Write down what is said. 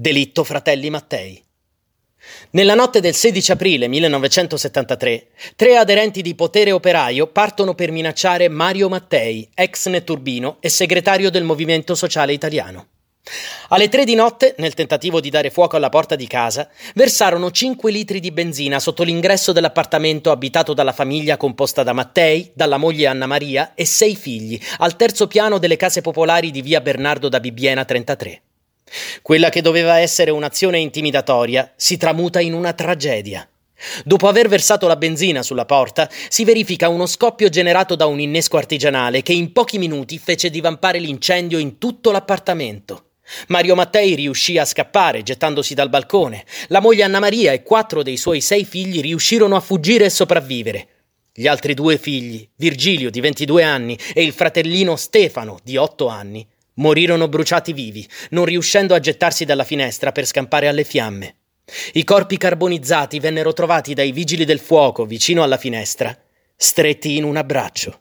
Delitto Fratelli Mattei. Nella notte del 16 aprile 1973, tre aderenti di Potere Operaio partono per minacciare Mario Mattei, ex netturbino e segretario del Movimento Sociale Italiano. Alle tre di notte, nel tentativo di dare fuoco alla porta di casa, versarono 5 litri di benzina sotto l'ingresso dell'appartamento abitato dalla famiglia composta da Mattei, dalla moglie Anna Maria e sei figli, al terzo piano delle case popolari di via Bernardo da Bibbiena 33. Quella che doveva essere un'azione intimidatoria si tramuta in una tragedia. Dopo aver versato la benzina sulla porta, si verifica uno scoppio generato da un innesco artigianale che in pochi minuti fece divampare l'incendio in tutto l'appartamento. Mario Mattei riuscì a scappare gettandosi dal balcone. La moglie Anna Maria e quattro dei suoi sei figli riuscirono a fuggire e sopravvivere. Gli altri due figli, Virgilio di 22 anni e il fratellino Stefano di 8 anni, morirono bruciati vivi, non riuscendo a gettarsi dalla finestra per scampare alle fiamme. I corpi carbonizzati vennero trovati dai vigili del fuoco vicino alla finestra, stretti in un abbraccio.